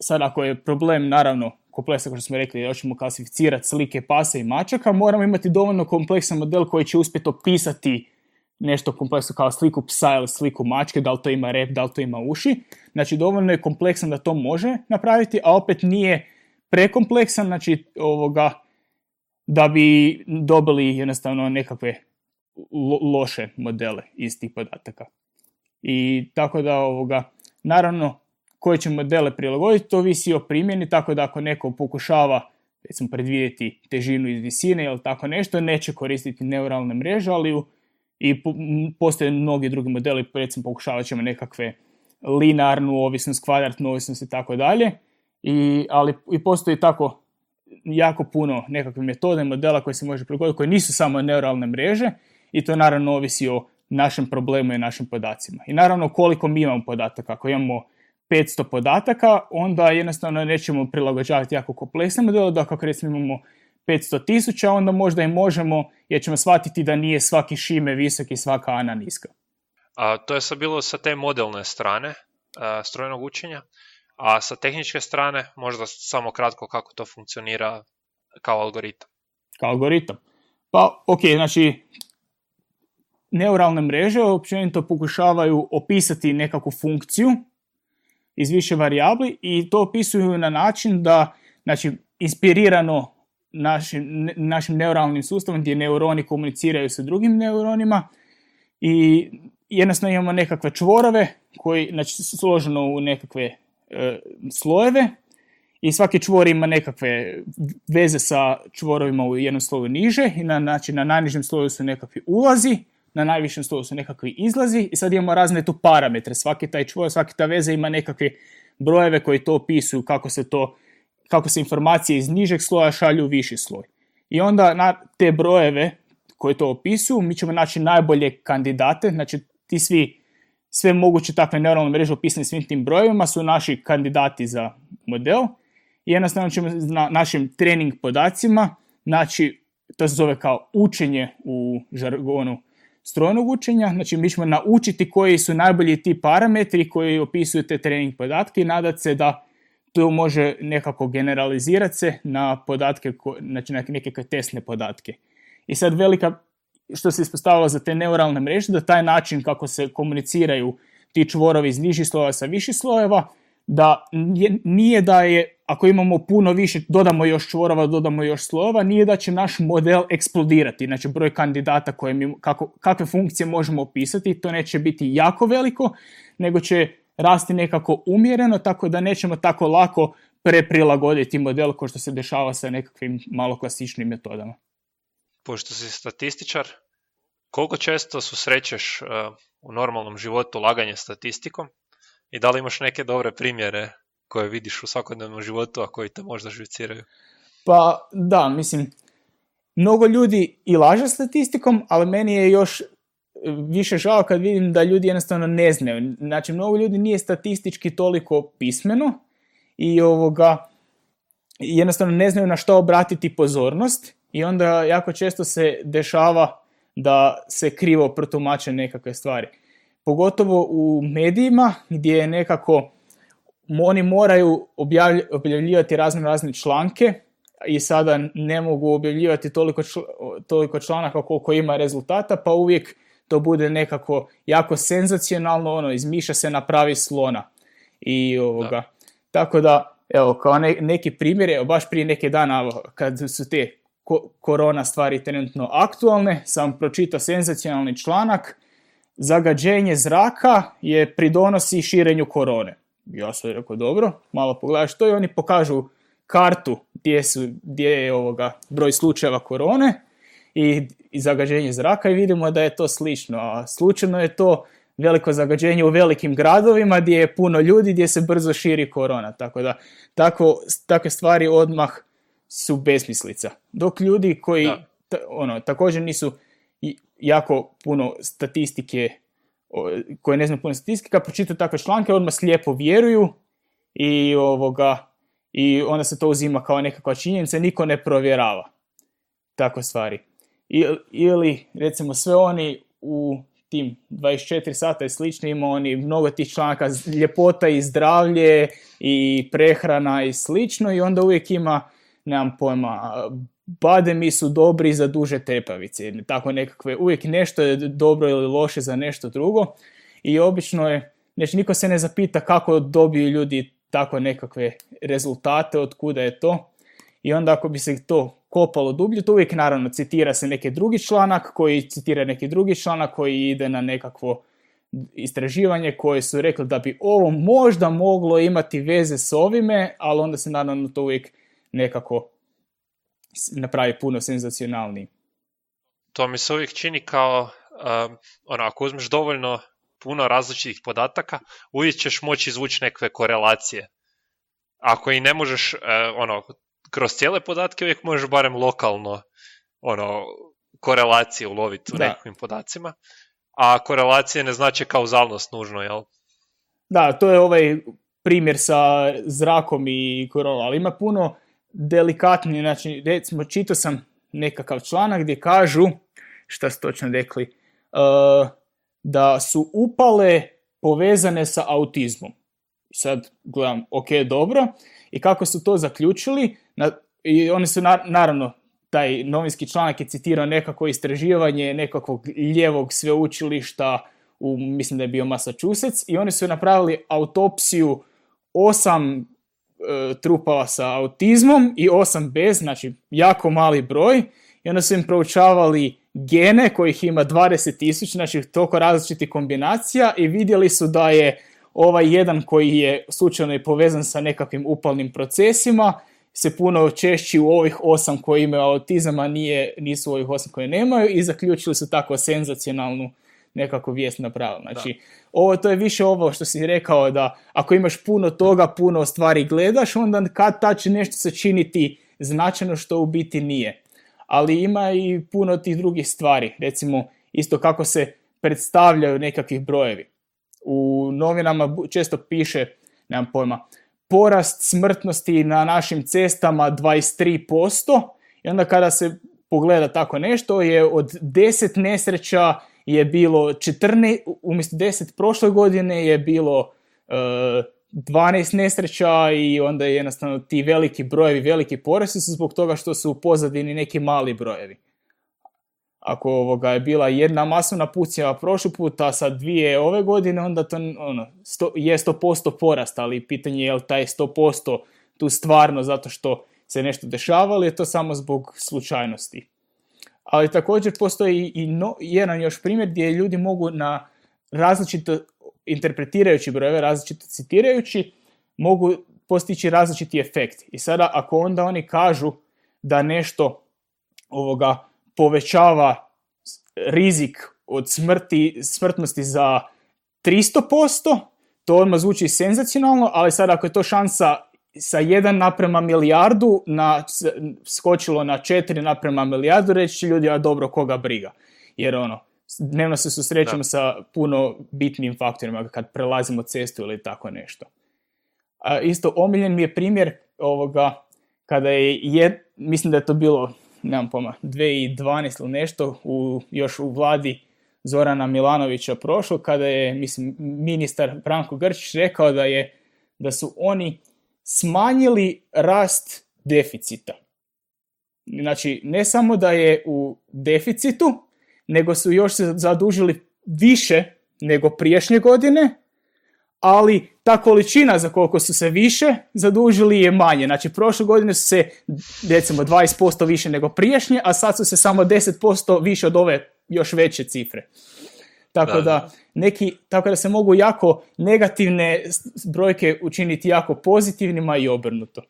sad ako je problem, naravno, kompleksan, kao što smo rekli, da hoćemo klasificirati slike pasa i mačaka, moramo imati dovoljno kompleksan model koji će uspjeti opisati nešto kompleksno kao sliku psa ili sliku mačke, da li to ima rep, da li to ima uši. Znači, dovoljno je kompleksan da to može napraviti, a opet nije prekompleksan, znači, ovoga, da bi dobili jednostavno nekakve loše modele iz tih podataka. I tako da ovoga, naravno koje će modele prilagoditi, to visi o primjeni, tako da ako neko pokušava recimo predvidjeti težinu iz visine ili tako nešto, neće koristiti neuralne mreže, ali i postoje mnogi drugi modeli, recimo pokušavat ćemo nekakve linarnu ovisnost, kvadratnu ovisnost i tako dalje, i, ali i postoji tako jako puno nekakve metode, modela koje se može prilagoditi, koje nisu samo neuralne mreže i to naravno ovisi o našem problemu i našim podacima. I naravno koliko mi imamo podataka. Ako imamo 500 podataka, onda jednostavno nećemo prilagođavati jako kompleksne modele, da kako recimo imamo 500 tisuća, onda možda i možemo, jer ćemo shvatiti da nije svaki šime visok i svaka ana niska. A, to je sad bilo sa te modelne strane a, strojnog učenja. A sa tehničke strane, možda samo kratko kako to funkcionira kao algoritam. Kao algoritam. Pa, ok, znači, neuralne mreže općenito pokušavaju opisati nekakvu funkciju iz više varijabli i to opisuju na način da, znači, inspirirano našim, našim neuralnim sustavom gdje neuroni komuniciraju sa drugim neuronima i jednostavno imamo nekakve čvorove koji, znači, složeno u nekakve E, slojeve i svaki čvor ima nekakve veze sa čvorovima u jednom sloju niže i na, znači, na najnižem sloju su nekakvi ulazi, na najvišem sloju su nekakvi izlazi i sad imamo razne tu parametre. Svaki taj čvor, svaki ta veza ima nekakve brojeve koji to opisuju kako se to kako se informacije iz nižeg sloja šalju u viši sloj. I onda na te brojeve koje to opisuju, mi ćemo naći najbolje kandidate, znači ti svi sve moguće takve neuralne mreže opisane svim tim brojevima su naši kandidati za model. I jednostavno ćemo na našim trening podacima, znači to se zove kao učenje u žargonu strojnog učenja, znači mi ćemo naučiti koji su najbolji ti parametri koji opisuju te trening podatke i nadat se da to može nekako generalizirati se na podatke, znači na neke testne podatke. I sad velika, što se ispostavilo za te neuralne mreže, da taj način kako se komuniciraju ti čvorovi iz nižih slojeva sa viših slojeva, da nije da je, ako imamo puno više, dodamo još čvorova, dodamo još slojeva, nije da će naš model eksplodirati, znači broj kandidata koje mi, kako, kakve funkcije možemo opisati, to neće biti jako veliko, nego će rasti nekako umjereno, tako da nećemo tako lako preprilagoditi model kao što se dešava sa nekakvim malo klasičnim metodama. Pošto si statističar, koliko često susrećeš uh, u normalnom životu laganje statistikom i da li imaš neke dobre primjere koje vidiš u svakodnevnom životu, a koji te možda živiciraju? Pa da, mislim, mnogo ljudi i laže statistikom, ali meni je još više žao kad vidim da ljudi jednostavno ne znaju. Znači, mnogo ljudi nije statistički toliko pismeno i ovoga, jednostavno ne znaju na što obratiti pozornost i onda jako često se dešava da se krivo protumače nekakve stvari. Pogotovo u medijima gdje je nekako oni moraju objavljivati razne razne članke i sada ne mogu objavljivati toliko, toliko članaka koliko ima rezultata, pa uvijek to bude nekako jako senzacionalno, ono, izmišlja se na pravi slona. I ovoga, tako da, evo, kao neki primjer, evo, baš prije neke dana, kad su te korona stvari trenutno aktualne, sam pročitao senzacionalni članak, zagađenje zraka je pridonosi širenju korone. Ja sam rekao, dobro, malo pogledaš to i oni pokažu kartu gdje, su, gdje je ovoga broj slučajeva korone i, i zagađenje zraka i vidimo da je to slično. A slučajno je to veliko zagađenje u velikim gradovima gdje je puno ljudi, gdje se brzo širi korona. Tako da tako, takve stvari odmah su besmislica. Dok ljudi koji ono, također nisu jako puno statistike, koje ne znaju puno statistika, pročitaju takve članke, odmah slijepo vjeruju i, ovoga, i onda se to uzima kao nekakva činjenica, niko ne provjerava takve stvari ili recimo sve oni u tim 24 sata i slično ima oni mnogo tih članaka ljepota i zdravlje i prehrana i slično i onda uvijek ima, nemam pojma, bademi su dobri za duže tepavice, tako nekakve, uvijek nešto je dobro ili loše za nešto drugo i obično je, znači niko se ne zapita kako dobiju ljudi tako nekakve rezultate, od kuda je to i onda ako bi se to kopalo dublje, to uvijek naravno citira se neki drugi članak koji citira neki drugi članak koji ide na nekakvo istraživanje koje su rekli da bi ovo možda moglo imati veze s ovime, ali onda se naravno to uvijek nekako napravi puno senzacionalniji. To mi se uvijek čini kao, um, ono, ako uzmeš dovoljno puno različitih podataka, uvijek ćeš moći izvući nekakve korelacije. Ako i ne možeš, uh, ono, kroz cijele podatke uvijek možeš barem lokalno ono, korelacije uloviti u nekakvim podacima, a korelacije ne znači kauzalnost nužno, jel? Da, to je ovaj primjer sa zrakom i koronom, ali ima puno delikatnije, znači recimo čitao sam nekakav članak gdje kažu, šta su točno rekli, uh, da su upale povezane sa autizmom. Sad gledam, ok, dobro, i kako su to zaključili, na, i oni su naravno, taj novinski članak je citirao nekako istraživanje nekakvog ljevog sveučilišta u, mislim da je bio Massachusetts, i oni su napravili autopsiju osam e, trupala sa autizmom i osam bez, znači jako mali broj, i onda su im proučavali gene kojih ima 20.000, znači toliko različitih kombinacija i vidjeli su da je ovaj jedan koji je slučajno i povezan sa nekakvim upalnim procesima se puno češći u ovih osam koji imaju autizam, a nije, nisu ovih osam koje nemaju i zaključili su tako senzacionalnu nekako vijest napravili. Znači, ovo, to je više ovo što si rekao da ako imaš puno toga, puno stvari gledaš, onda kad ta će nešto se činiti značajno što u biti nije. Ali ima i puno tih drugih stvari. Recimo, isto kako se predstavljaju nekakvih brojevi u novinama često piše, nemam pojma, porast smrtnosti na našim cestama 23%. I onda kada se pogleda tako nešto je od 10 nesreća je bilo 14, umjesto 10 prošle godine je bilo uh, 12 nesreća i onda je jednostavno ti veliki brojevi, veliki porasti su zbog toga što su u pozadini neki mali brojevi. Ako ovoga je bila jedna masovna pucnjava prošli put, a sad dvije ove godine, onda to ono, sto, je 100% porast, ali pitanje je li taj 100% tu stvarno zato što se nešto dešava, ili je to samo zbog slučajnosti. Ali također postoji i no, jedan još primjer gdje ljudi mogu na različito interpretirajući brojeve, različito citirajući, mogu postići različiti efekt. I sada ako onda oni kažu da nešto ovoga povećava rizik od smrti, smrtnosti za 300%, to odmah zvuči senzacionalno, ali sad ako je to šansa sa 1 naprema milijardu na, skočilo na 4 naprema milijardu, reći će ljudi, a dobro, koga briga. Jer ono, dnevno se susrećemo sa puno bitnim faktorima kad prelazimo cestu ili tako nešto. A, isto omiljen mi je primjer ovoga kada je, je mislim da je to bilo nemam pojma, 2012 ili nešto, u, još u vladi Zorana Milanovića prošlo, kada je, mislim, ministar Branko Grčić rekao da je, da su oni smanjili rast deficita. Znači, ne samo da je u deficitu, nego su još se zadužili više nego prijašnje godine, ali ta količina za koliko su se više zadužili je manje. Znači, prošle godine su se, recimo, 20% više nego prijašnje, a sad su se samo 10% više od ove još veće cifre. Tako da, da neki, tako da se mogu jako negativne brojke učiniti jako pozitivnima i obrnuto.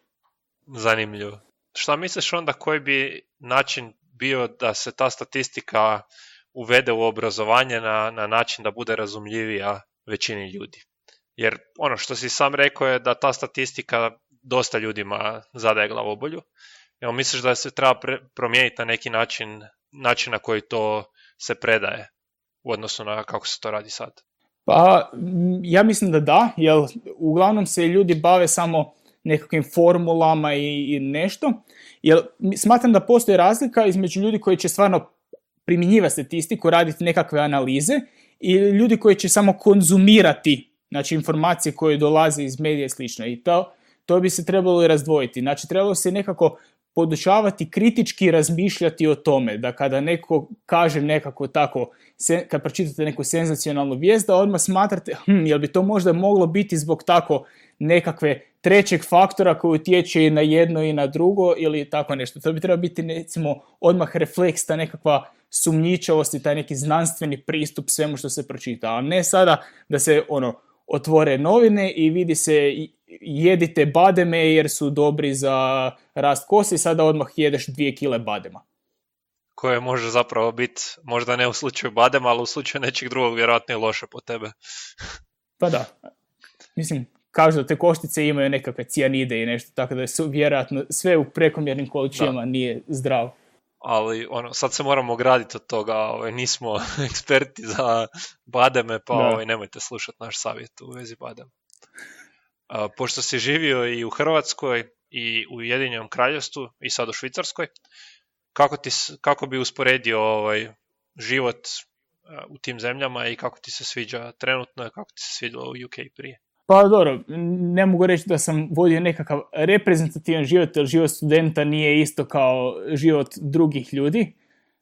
Zanimljivo. Šta misliš onda koji bi način bio da se ta statistika uvede u obrazovanje na, na način da bude razumljivija većini ljudi? Jer ono što si sam rekao je da ta statistika dosta ljudima zadaje glavobolju. Evo, misliš da se treba pre- promijeniti na neki način, način na koji to se predaje u odnosu na kako se to radi sad? Pa, ja mislim da da, jer uglavnom se ljudi bave samo nekakvim formulama i, i nešto. Jer smatram da postoji razlika između ljudi koji će stvarno primjenjivati statistiku, raditi nekakve analize i ljudi koji će samo konzumirati znači informacije koje dolaze iz medija i slično. I to, to bi se trebalo i razdvojiti. Znači trebalo se nekako podučavati kritički razmišljati o tome, da kada neko kaže nekako tako, kad pročitate neku senzacionalnu vijest, da odmah smatrate, hm, jel bi to možda moglo biti zbog tako nekakve trećeg faktora koji utječe i na jedno i na drugo ili tako nešto. To bi trebalo biti recimo odmah refleks, ta nekakva sumnjičavost i taj neki znanstveni pristup svemu što se pročita, a ne sada da se ono otvore novine i vidi se jedite bademe jer su dobri za rast kosi sada odmah jedeš dvije kile badema. Koje može zapravo biti, možda ne u slučaju badema, ali u slučaju nečeg drugog vjerojatno je loše po tebe. [laughs] pa da. Mislim, kažu da te koštice imaju nekakve cijanide i nešto, tako da su vjerojatno sve u prekomjernim količinama nije zdravo ali ono, sad se moramo ograditi od toga, ovaj, nismo [laughs] eksperti za bademe, pa ovaj, nemojte slušati naš savjet u vezi badem. A, pošto si živio i u Hrvatskoj i u Ujedinjenom kraljevstvu i sad u Švicarskoj, kako, ti, kako bi usporedio ovaj, život u tim zemljama i kako ti se sviđa trenutno i kako ti se svidjelo u UK prije? Pa dobro, ne mogu reći da sam vodio nekakav reprezentativan život, jer život studenta nije isto kao život drugih ljudi.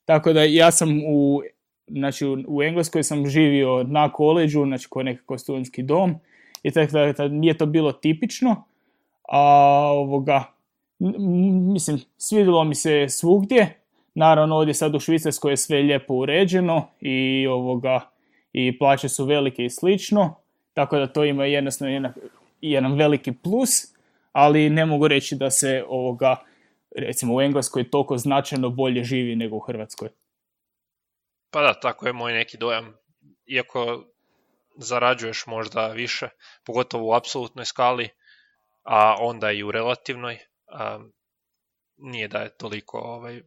Tako da ja sam u, znači u, Engleskoj sam živio na koleđu, znači kao nekakav studentski dom i tako da, da nije to bilo tipično. A ovoga, mislim, svidjelo mi se svugdje. Naravno ovdje sad u Švicarskoj je sve lijepo uređeno i ovoga i plaće su velike i slično tako da to ima jednostavno jedan, jedan veliki plus, ali ne mogu reći da se ovoga, recimo u Engleskoj toliko značajno bolje živi nego u Hrvatskoj. Pa da, tako je moj neki dojam. Iako zarađuješ možda više, pogotovo u apsolutnoj skali, a onda i u relativnoj, a, nije da je toliko ovaj,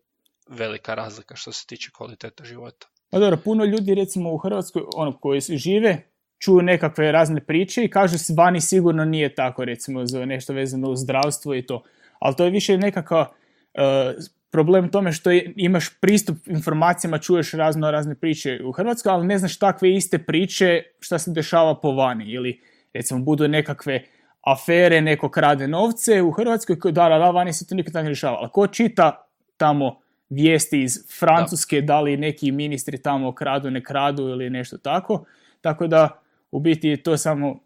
velika razlika što se tiče kvaliteta života. Pa dobro, puno ljudi recimo u Hrvatskoj ono, koji žive čuju nekakve razne priče i kažu se vani sigurno nije tako, recimo za nešto vezano uz zdravstvo i to. Ali to je više nekakav e, problem u tome što imaš pristup informacijama, čuješ razno razne priče u Hrvatskoj, ali ne znaš takve iste priče šta se dešava po vani. Ili recimo budu nekakve afere, neko krade novce u Hrvatskoj, da, da, da, vani se to nikad tako ne dešava. Ali ko čita tamo vijesti iz Francuske, da. li neki ministri tamo kradu, ne kradu ili nešto tako. Tako da, u biti, to je samo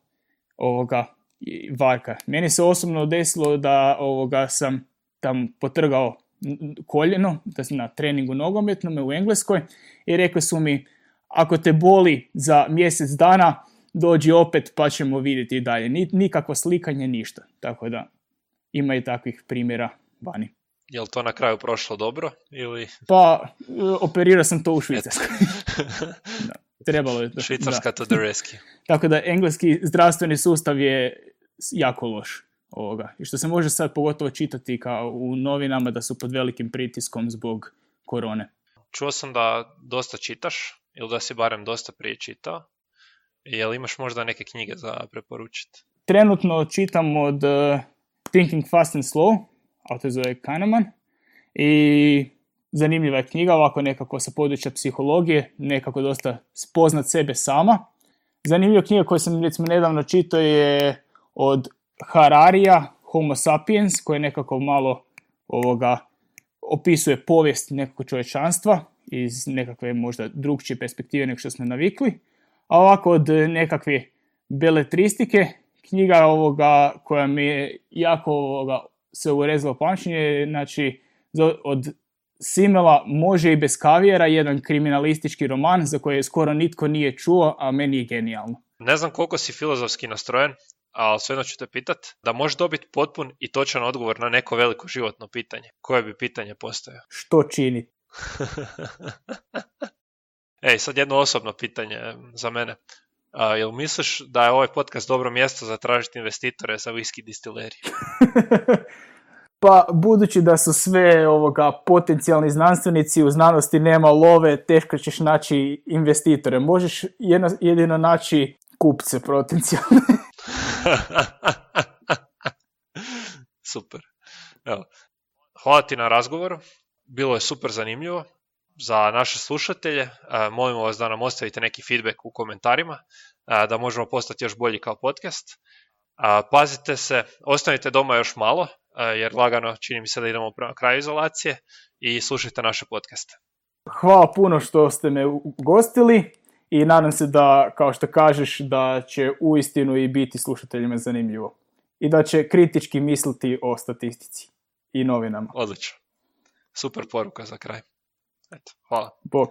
ovoga, varka. Meni se osobno desilo da ovoga sam tam potrgao koljeno, da sam na treningu nogometnome u Engleskoj i rekli su mi ako te boli za mjesec dana, dođi opet pa ćemo vidjeti i dalje. Nikakvo slikanje, ništa. Tako da ima i takvih primjera vani. Je li to na kraju prošlo dobro? Ili... Pa, operirao sam to u Švicarskoj. [laughs] da, trebalo je Švicarska to the rescue. [laughs] Tako da, engleski zdravstveni sustav je jako loš. Ovoga. I što se može sad pogotovo čitati kao u novinama da su pod velikim pritiskom zbog korone. Čuo sam da dosta čitaš, ili da si barem dosta prije čitao. Jel imaš možda neke knjige za preporučiti? Trenutno čitam od uh, Thinking Fast and Slow, auto zove Kahneman, i zanimljiva je knjiga, ovako nekako sa područja psihologije, nekako dosta spoznat sebe sama. Zanimljiva knjiga koju sam recimo nedavno čitao je od Hararija, Homo sapiens, koji nekako malo ovoga opisuje povijest nekog čovječanstva iz nekakve možda drugčije perspektive nego što smo navikli. A ovako od nekakve beletristike, knjiga ovoga koja mi je jako ovoga se urezalo pamćenje, znači od Simela Može i bez kavijera, jedan kriminalistički roman za koji skoro nitko nije čuo, a meni je genijalno. Ne znam koliko si filozofski nastrojen, ali svejedno ću te pitat, da možeš dobiti potpun i točan odgovor na neko veliko životno pitanje. Koje bi pitanje postojao? [laughs] Što čini? [laughs] Ej, sad jedno osobno pitanje za mene. A, jel misliš da je ovaj podcast dobro mjesto za tražiti investitore za whisky distileriju? [laughs] pa budući da su sve ovoga potencijalni znanstvenici u znanosti nema love, teško ćeš naći investitore. Možeš jedino naći kupce potencijalne. [laughs] [laughs] super. Evo. Hvala ti na razgovoru. Bilo je super zanimljivo za naše slušatelje. E, molimo vas da nam ostavite neki feedback u komentarima, e, da možemo postati još bolji kao podcast. Pazite se, ostanite doma još malo, jer lagano čini mi se da idemo prema kraju izolacije i slušajte naše podcaste. Hvala puno što ste me ugostili i nadam se da, kao što kažeš, da će uistinu i biti slušateljima zanimljivo. I da će kritički misliti o statistici i novinama. Odlično. Super poruka za kraj. Eto, hvala. Bok.